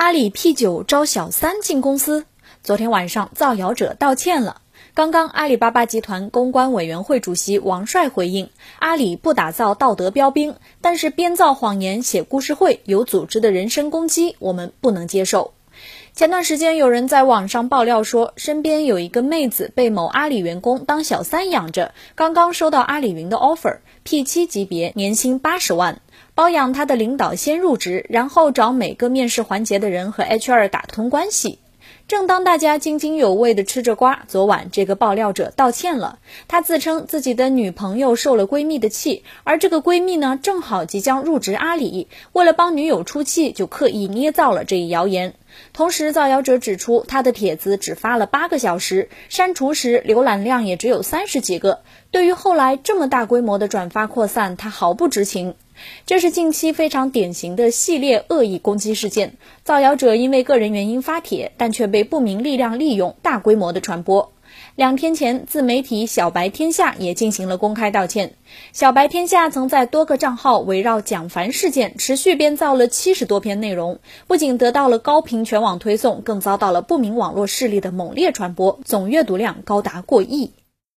阿里 P 九招小三进公司，昨天晚上造谣者道歉了。刚刚，阿里巴巴集团公关委员会主席王帅回应：阿里不打造道德标兵，但是编造谎言、写故事会、有组织的人身攻击，我们不能接受。前段时间，有人在网上爆料说，身边有一个妹子被某阿里员工当小三养着，刚刚收到阿里云的 offer P 七级别，年薪八十万。包养他的领导先入职，然后找每个面试环节的人和 HR 打通关系。正当大家津津有味地吃着瓜，昨晚这个爆料者道歉了。他自称自己的女朋友受了闺蜜的气，而这个闺蜜呢，正好即将入职阿里，为了帮女友出气，就刻意捏造了这一谣言。同时，造谣者指出，他的帖子只发了八个小时，删除时浏览量也只有三十几个。对于后来这么大规模的转发扩散，他毫不知情。这是近期非常典型的系列恶意攻击事件。造谣者因为个人原因发帖，但却被不明力量利用，大规模的传播。两天前，自媒体小白天下也进行了公开道歉。小白天下曾在多个账号围绕蒋凡事件持续编造了七十多篇内容，不仅得到了高频全网推送，更遭到了不明网络势力的猛烈传播，总阅读量高达过亿。